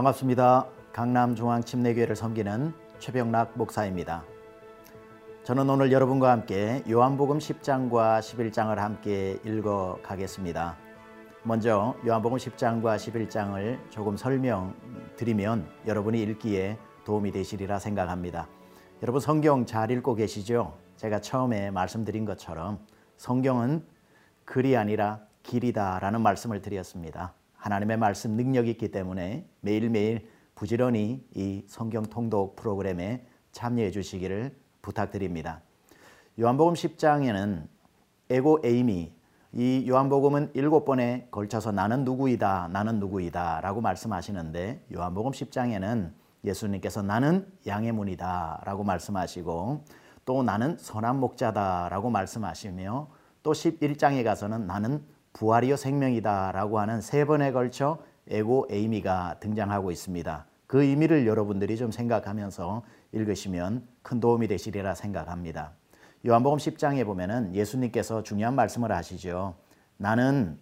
반갑습니다. 강남 중앙 침례교회를 섬기는 최병락 목사입니다. 저는 오늘 여러분과 함께 요한복음 10장과 11장을 함께 읽어 가겠습니다. 먼저 요한복음 10장과 11장을 조금 설명드리면 여러분이 읽기에 도움이 되시리라 생각합니다. 여러분 성경 잘 읽고 계시죠? 제가 처음에 말씀드린 것처럼 성경은 글이 아니라 길이다라는 말씀을 드렸습니다. 하나님의 말씀 능력이 있기 때문에 매일매일 부지런히 이 성경 통독 프로그램에 참여해 주시기를 부탁드립니다. 요한복음 10장에는 에고 에이미 이 요한복음은 일곱 번에 걸쳐서 나는 누구이다 나는 누구이다 라고 말씀하시는데 요한복음 10장에는 예수님께서 나는 양의 문이다 라고 말씀하시고 또 나는 선한 목자다 라고 말씀하시며 또 11장에 가서는 나는 부활이요 생명이다라고 하는 세 번에 걸쳐 에고 에이미가 등장하고 있습니다. 그 의미를 여러분들이 좀 생각하면서 읽으시면 큰 도움이 되시리라 생각합니다. 요한복음 10장에 보면은 예수님께서 중요한 말씀을 하시죠. 나는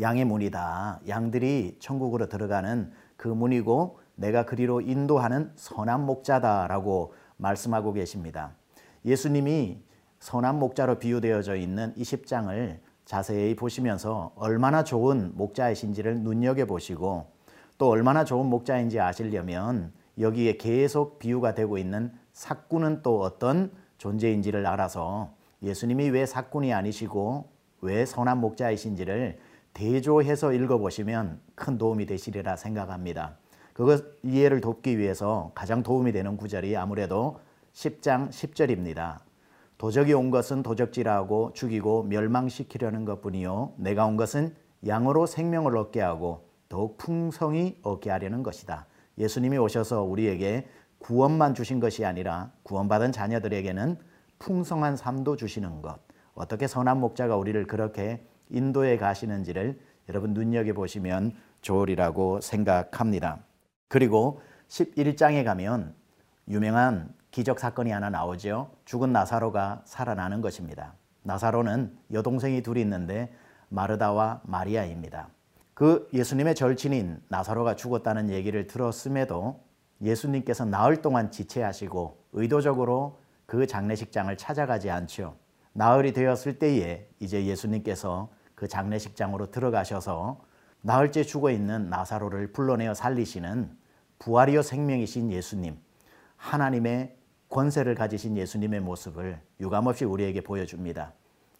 양의 문이다. 양들이 천국으로 들어가는 그 문이고 내가 그리로 인도하는 선한 목자다라고 말씀하고 계십니다. 예수님이 선한 목자로 비유되어져 있는 이 10장을 자세히 보시면서 얼마나 좋은 목자이신지를 눈여겨보시고 또 얼마나 좋은 목자인지 아시려면 여기에 계속 비유가 되고 있는 사꾼은 또 어떤 존재인지를 알아서 예수님이 왜 사꾼이 아니시고 왜 선한 목자이신지를 대조해서 읽어보시면 큰 도움이 되시리라 생각합니다. 그것 이해를 돕기 위해서 가장 도움이 되는 구절이 아무래도 10장 10절입니다. 도적이 온 것은 도적질하고 죽이고 멸망시키려는 것뿐이요 내가 온 것은 양으로 생명을 얻게 하고 더욱 풍성히 얻게 하려는 것이다. 예수님이 오셔서 우리에게 구원만 주신 것이 아니라 구원받은 자녀들에게는 풍성한 삶도 주시는 것. 어떻게 선한 목자가 우리를 그렇게 인도해 가시는지를 여러분 눈여겨 보시면 좋으리라고 생각합니다. 그리고 11장에 가면 유명한 기적 사건이 하나 나오죠. 죽은 나사로가 살아나는 것입니다. 나사로는 여동생이 둘이 있는데 마르다와 마리아입니다. 그 예수님의 절친인 나사로가 죽었다는 얘기를 들었음에도 예수님께서 나흘 동안 지체하시고 의도적으로 그 장례식장을 찾아가지 않죠. 나흘이 되었을 때에 이제 예수님께서 그 장례식장으로 들어가셔서 나흘째 죽어 있는 나사로를 불러내어 살리시는 부활이요 생명이신 예수님, 하나님의 권세를 가지신 예수님의 모습을 유감없이 우리에게 보여줍니다.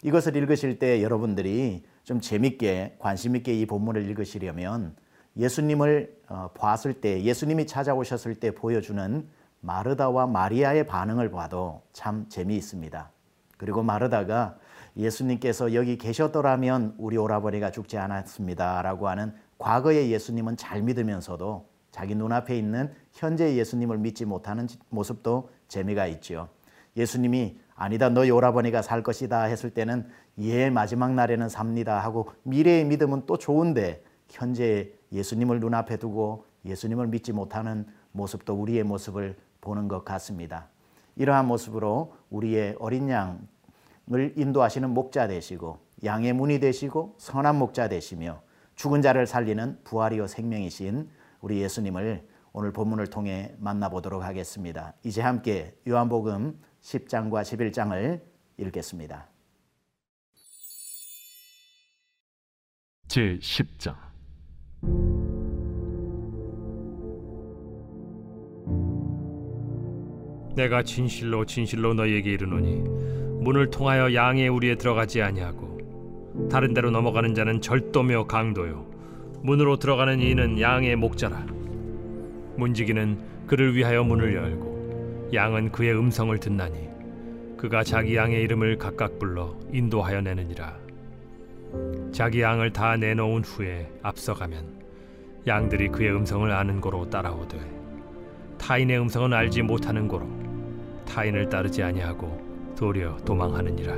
이것을 읽으실 때 여러분들이 좀 재밌게 관심 있게 이 본문을 읽으시려면 예수님을 어, 봤을 때 예수님이 찾아오셨을 때 보여주는 마르다와 마리아의 반응을 봐도 참 재미있습니다. 그리고 마르다가 예수님께서 여기 계셨더라면 우리 오라버니가 죽지 않았습니다라고 하는 과거의 예수님은 잘 믿으면서도 자기 눈앞에 있는 현재 예수님을 믿지 못하는 모습도 재미가 있죠. 예수님이 아니다 너희 오라버니가 살 것이다 했을 때는 예 마지막 날에는 삽니다 하고 미래의 믿음은 또 좋은데 현재 예수님을 눈앞에 두고 예수님을 믿지 못하는 모습도 우리의 모습을 보는 것 같습니다. 이러한 모습으로 우리의 어린 양을 인도하시는 목자 되시고 양의 문이 되시고 선한 목자 되시며 죽은 자를 살리는 부활이요 생명이신 우리 예수님을 오늘 본문을 통해 만나보도록 하겠습니다. 이제 함께 요한복음 10장과 11장을 읽겠습니다. 제 10장 내가 진실로 진실로 너희에게 이르노니 문을 통하여 양의 우리에 들어가지 아니하고 다른 데로 넘어가는 자는 절도며 강도요 문으로 들어가는 이는 양의 목자라 문지기는 그를 위하여 문을 열고 양은 그의 음성을 듣나니 그가 자기 양의 이름을 각각 불러 인도하여 내느니라. 자기 양을 다 내놓은 후에 앞서가면 양들이 그의 음성을 아는 고로 따라오되 타인의 음성은 알지 못하는 고로 타인을 따르지 아니하고 도리어 도망하느니라.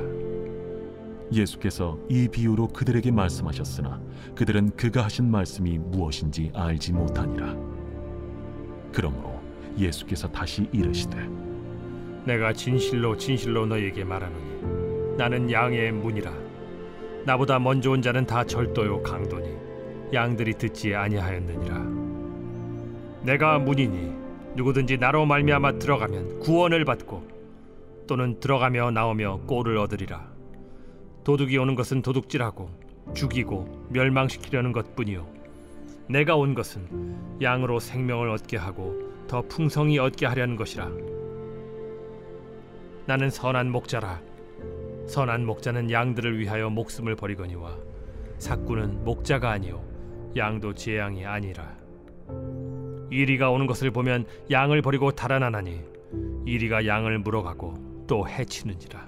예수께서 이 비유로 그들에게 말씀하셨으나 그들은 그가 하신 말씀이 무엇인지 알지 못하니라 그러므로 예수께서 다시 이르시되 내가 진실로 진실로 너에게 말하노니 나는 양의 문이라. 나보다 먼저 온 자는 다 절도요 강도니 양들이 듣지 아니하였느니라. 내가 문이니 누구든지 나로 말미암아 들어가면 구원을 받고 또는 들어가며 나오며 꼴을 얻으리라. 도둑이 오는 것은 도둑질하고 죽이고 멸망시키려는 것뿐이요 내가 온 것은 양으로 생명을 얻게 하고 더 풍성히 얻게 하려는 것이라. 나는 선한 목자라. 선한 목자는 양들을 위하여 목숨을 버리거니와 삭구는 목자가 아니요 양도 제 양이 아니라. 이리가 오는 것을 보면 양을 버리고 달아나나니 이리가 양을 물어가고 또 해치는지라.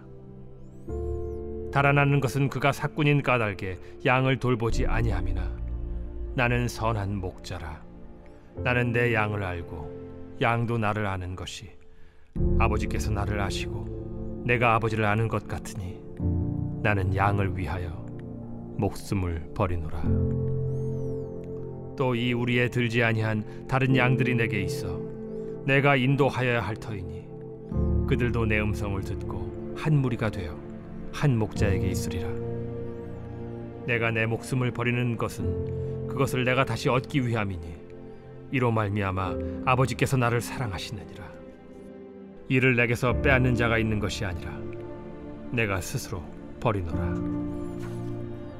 달아나는 것은 그가 삭군인 까닭에 양을 돌보지 아니함이나 나는 선한 목자라. 나는 내 양을 알고 양도 나를 아는 것이 아버지께서 나를 아시고 내가 아버지를 아는 것 같으니 나는 양을 위하여 목숨을 버리노라. 또 이 우리에 들지 아니한 다른 양들이 내게 있어 내가 인도하여야 할 터이니 그들도 내 음성을 듣고 한 무리가 되어 한 목자에게 있으리라. 내가 내 목숨을 버리는 것은 그것을 내가 다시 얻기 위함이니 이로 말미암아 아버지께서 나를 사랑하시느니라. 이를 내게서 빼앗는 자가 있는 것이 아니라 내가 스스로 버리노라.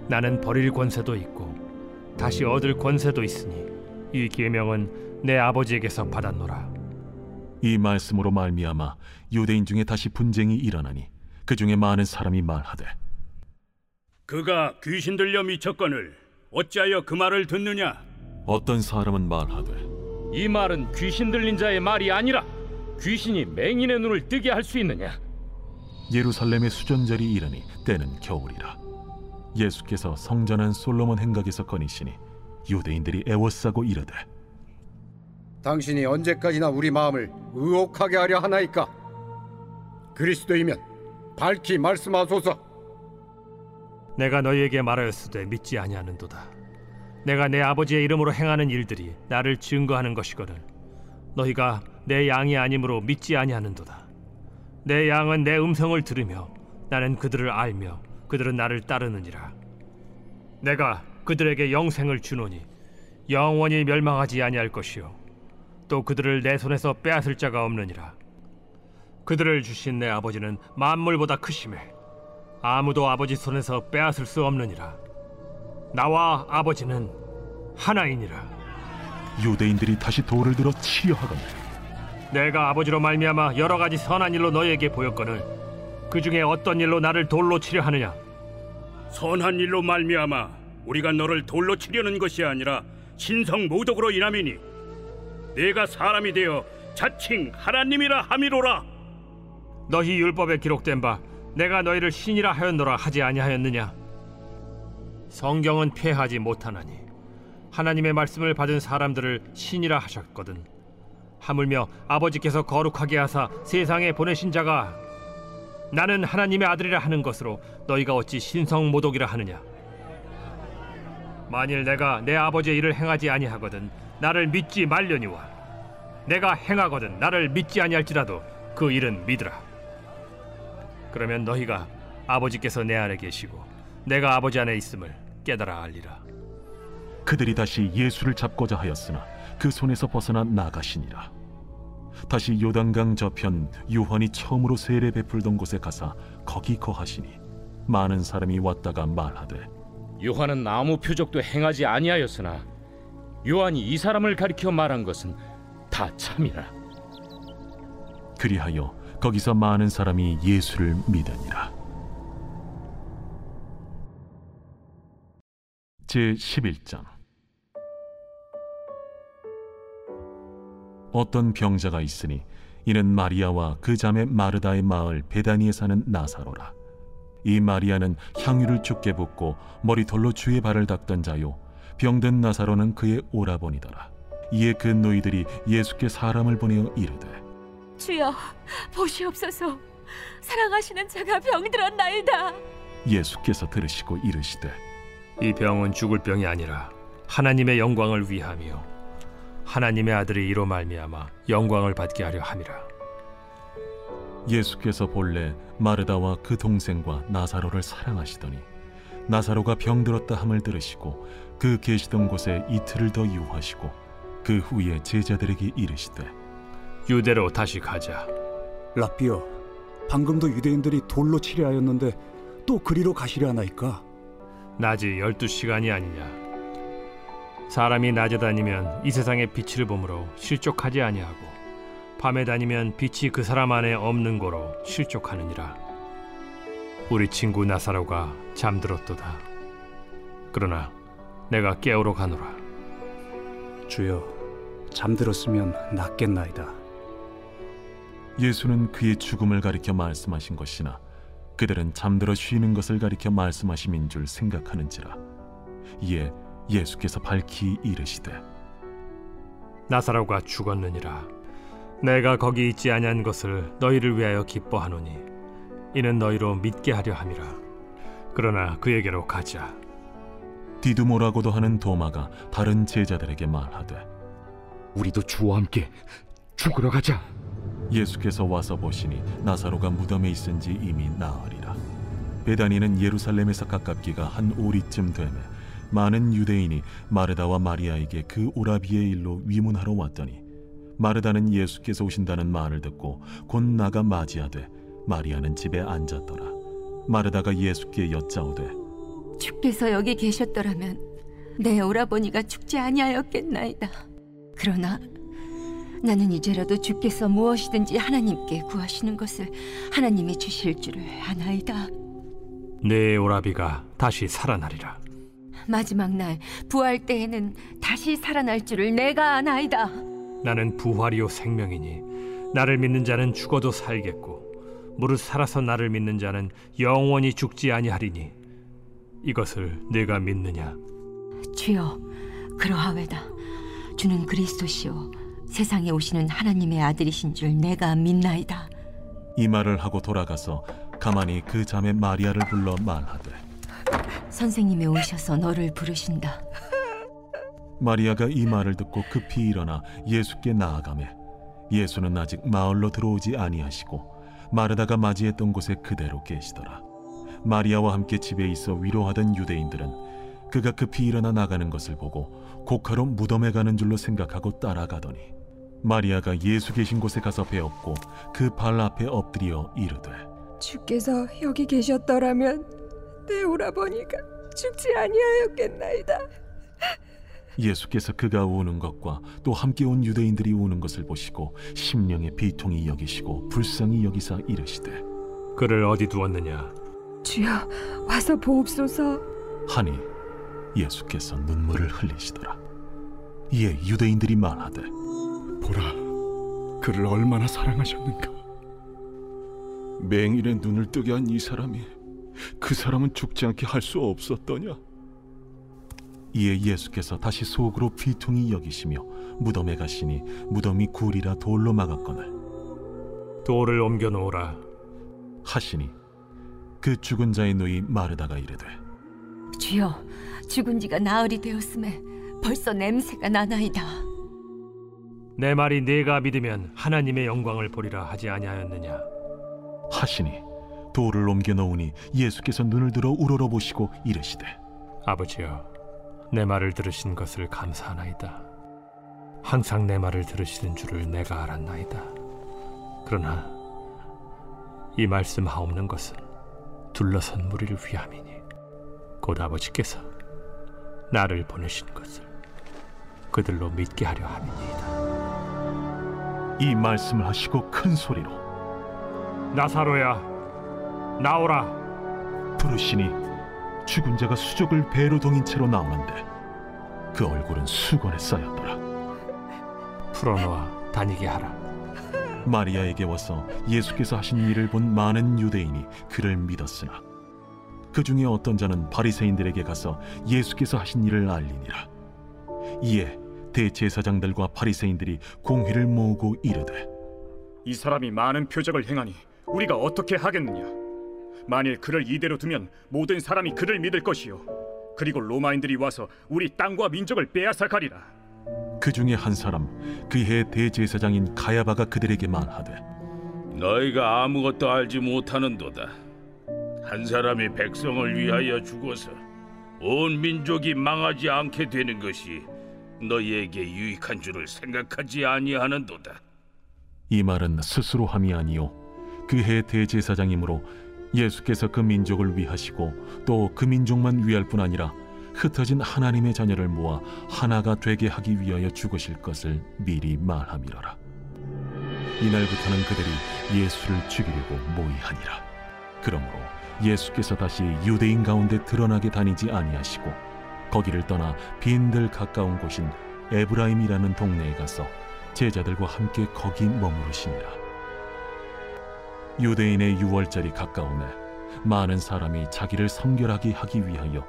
나는 버릴 권세도 있고 다시 얻을 권세도 있으니 이 계명은 내 아버지에게서 받았노라. 이 말씀으로 말미암아 유대인 중에 다시 분쟁이 일어나니 그 중에 많은 사람이 말하되 그가 귀신 들려 미쳤거늘 어찌하여 그 말을 듣느냐? 어떤 사람은 말하되 이 말은 귀신 들린 자의 말이 아니라 귀신이 맹인의 눈을 뜨게 할 수 있느냐? 예루살렘의 수전절이 이르니 때는 겨울이라 예수께서 성전한 솔로몬 행각에서 거니시니 유대인들이 애워싸고 이르되 당신이 언제까지나 우리 마음을 의혹하게 하려 하나이까? 그리스도이면 밝히 말씀하소서. 내가 너희에게 말하였으되 믿지 아니하는도다. 내가 내 아버지의 이름으로 행하는 일들이 나를 증거하는 것이거늘 너희가 내 양이 아니므로 믿지 아니하는도다. 내 양은 내 음성을 들으며 나는 그들을 알며 그들은 나를 따르느니라. 내가 그들에게 영생을 주노니 영원히 멸망하지 아니할 것이요 또 그들을 내 손에서 빼앗을 자가 없느니라. 그들을 주신 내 아버지는 만물보다 크심에 아무도 아버지 손에서 빼앗을 수 없느니라. 나와 아버지는 하나이니라. 유대인들이 다시 돌을 들어 치려 하거늘 내가 아버지로 말미암아 여러 가지 선한 일로 너희에게 보였거늘 그 중에 어떤 일로 나를 돌로 치려 하느냐? 선한 일로 말미암아 우리가 너를 돌로 치려는 것이 아니라 신성 모독으로 인함이니 내가 사람이 되어 자칭 하나님이라 함이로라. 너희 율법에 기록된 바 내가 너희를 신이라 하였노라 하지 아니하였느냐? 성경은 폐하지 못하나니 하나님의 말씀을 받은 사람들을 신이라 하셨거든. 하물며 아버지께서 거룩하게 하사 세상에 보내신 자가 나는 하나님의 아들이라 하는 것으로 너희가 어찌 신성 모독이라 하느냐? 만일 내가 내 아버지의 일을 행하지 아니하거든 나를 믿지 말려니와 내가 행하거든 나를 믿지 아니할지라도 그 일은 믿으라. 그러면 너희가 아버지께서 내 안에 계시고 내가 아버지 안에 있음을 깨달아 알리라. 그들이 다시 예수를 잡고자 하였으나 그 손에서 벗어나 나가시니라 다시 요단강 저편 요한이 처음으로 세례 베풀던 곳에 가사 거기 거하시니 많은 사람이 왔다가 말하되 요한은 아무 표적도 행하지 아니하였으나 요한이 이 사람을 가리켜 말한 것은 다 참이라. 그리하여 거기서 많은 사람이 예수를 믿으니라. 제 11장. 어떤 병자가 있으니 이는 마리아와 그 자매 마르다의 마을 베다니에 사는 나사로라. 이 마리아는 향유를 죽게 붓고 머리털로 주의 발을 닦던 자요. 병든 나사로는 그의 오라버니더라. 이에 그 노이들이 예수께 사람을 보내어 이르되 주여 보시옵소서. 사랑하시는 자가 병들었나이다. 예수께서 들으시고 이르시되 이 병은 죽을 병이 아니라 하나님의 영광을 위함이요. 하나님의 아들이 이로 말미암아 영광을 받게 하려 함이라. 예수께서 본래 마르다와 그 동생과 나사로를 사랑하시더니 나사로가 병들었다 함을 들으시고 그 계시던 곳에 이틀을 더 유하시고 그 후에 제자들에게 이르시되 유대로 다시 가자. 라비어, 방금도 유대인들이 돌로 치려 하였는데 또 그리로 가시려 하나이까? 낮이 열두 시간이 아니냐. 사람이 낮에 다니면 이 세상의 빛을 보므로 실족하지 아니하고 밤에 다니면 빛이 그 사람 안에 없는 거로 실족하느니라. 우리 친구 나사로가 잠들었도다. 그러나 내가 깨우러 가노라. 주여, 잠들었으면 낫겠나이다. 예수는 그의 죽음을 가리켜 말씀하신 것이나 그들은 잠들어 쉬는 것을 가리켜 말씀하심인 줄 생각하는지라 이에 예수께서 밝히 이르시되 나사로가 죽었느니라. 내가 거기 있지 아니한 것을 너희를 위하여 기뻐하노니 이는 너희로 믿게 하려 함이라. 그러나 그에게로 가자. 디두모라고도 하는 도마가 다른 제자들에게 말하되 우리도 주와 함께 죽으러 가자. 예수께서 와서 보시니 나사로가 무덤에 있은 지 이미 나으리라 베다니는 예루살렘에서 가깝기가 한 오리쯤 되매 많은 유대인이 마르다와 마리아에게 그 오라비의 일로 위문하러 왔더니 마르다는 예수께서 오신다는 말을 듣고 곧 나가 맞이하되 마리아는 집에 앉았더라 마르다가 예수께 여짜오되 주께서 여기 계셨더라면 내 오라버니가 죽지 아니하였겠나이다. 그러나 나는 이제라도 주께서 무엇이든지 하나님께 구하시는 것을 하나님이 주실 줄을 아나이다. 내 오라비가 다시 살아나리라. 마지막 날 부활 때에는 다시 살아날 줄을 내가 아나이다. 나는 부활이요 생명이니 나를 믿는 자는 죽어도 살겠고 무릇 살아서 나를 믿는 자는 영원히 죽지 아니하리니 이것을 내가 믿느냐 주여, 그러하외다. 주는 그리스도시요 세상에 오시는 하나님의 아들이신 줄 내가 믿나이다. 이 말을 하고 돌아가서 가만히 그 자매 마리아를 불러 말하되 선생님이 오셔서 너를 부르신다. 마리아가 이 말을 듣고 급히 일어나 예수께 나아가매 예수는 아직 마을로 들어오지 아니하시고 마르다가 맞이했던 곳에 그대로 계시더라 마리아와 함께 집에 있어 위로하던 유대인들은 그가 급히 일어나 나가는 것을 보고 곡하러 무덤에 가는 줄로 생각하고 따라가더니 마리아가 예수 계신 곳에 가서 배웠고 그 발 앞에 엎드려 이르되 주께서 여기 계셨더라면 내 오라버니가 죽지 아니하였겠나이다. 예수께서 그가 우는 것과 또 함께 온 유대인들이 우는 것을 보시고 심령의 비통이 여기시고 불쌍히 여기사 이르시되 그를 어디 두었느냐 주여 와서 보옵소서. 하니 예수께서 눈물을 흘리시더라 이에 유대인들이 말하되 보라, 그를 얼마나 사랑하셨는가? 맹인의 눈을 뜨게 한 이 사람이 그 사람은 죽지 않게 할 수 없었더냐 이에 예수께서 다시 속으로 비통히 여기시며 무덤에 가시니 무덤이 굴이라 돌로 막았거늘 돌을 옮겨 놓으라 하시니 그 죽은 자의 누이 마르다가 이르되 주여, 죽은 지가 나흘이 되었음에 벌써 냄새가 나나이다. 내 말이 네가 믿으면 하나님의 영광을 보리라 하지 아니하였느냐? 하시니 돌을 옮겨 놓으니 예수께서 눈을 들어 우러러 보시고 이르시되 아버지여 내 말을 들으신 것을 감사하나이다. 항상 내 말을 들으시는 줄을 내가 알았나이다. 그러나 이 말씀 하옵는 것은 둘러선 무리를 위함이니 곧 아버지께서 나를 보내신 것을 그들로 믿게 하려 함이니 이 말씀을 하시고 큰 소리로 나사로야 나오라. 부르시니 죽은 자가 수족을 배로 동인 채로 나오는데 그 얼굴은 수건에 쌓였더라. 풀어놓아 다니게 하라. 마리아에게 와서 예수께서 하신 일을 본 많은 유대인이 그를 믿었으나 그 중에 어떤 자는 바리새인들에게 가서 예수께서 하신 일을 알리니라. 이에 대제사장들과 바리새인들이 공회를 모으고 이르되 이 사람이 많은 표적을 행하니 우리가 어떻게 하겠느냐? 만일 그를 이대로 두면 모든 사람이 그를 믿을 것이요. 그리고 로마인들이 와서 우리 땅과 민족을 빼앗아 가리라. 그 중에 한 사람 그 해 대제사장인 가야바가 그들에게 말하되 너희가 아무것도 알지 못하는도다. 한 사람이 백성을 위하여 죽어서 온 민족이 망하지 않게 되는 것이 너희에게 유익한 줄을 생각하지 아니하는도다. 이 말은 스스로 함이 아니요 그해 대제사장이므로 예수께서 그 민족을 위하시고 또 그 민족만 위할 뿐 아니라 흩어진 하나님의 자녀를 모아 하나가 되게 하기 위하여 죽으실 것을 미리 말함이로라. 이날부터는 그들이 예수를 죽이려고 모의하니라. 그러므로 예수께서 다시 유대인 가운데 드러나게 다니지 아니하시고 거기를 떠나 빈들 가까운 곳인 에브라임이라는 동네에 가서 제자들과 함께 거기 머무르시니라. 유대인의 유월절이 가까우매 많은 사람이 자기를 성결하게 하기 위하여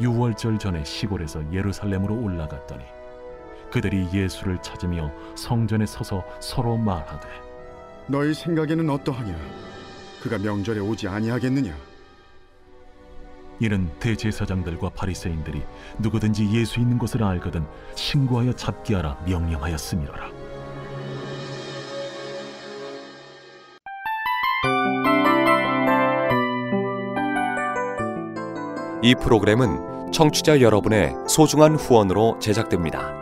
유월절 전에 시골에서 예루살렘으로 올라갔더니 그들이 예수를 찾으며 성전에 서서 서로 말하되 너희 생각에는 어떠하냐? 그가 명절에 오지 아니하겠느냐? 이는 대제사장들과 바리새인들이 누구든지 예수 있는 것을 알거든 신고하여 잡게 하라 명령하였음이로라. 이 프로그램은 청취자 여러분의 소중한 후원으로 제작됩니다.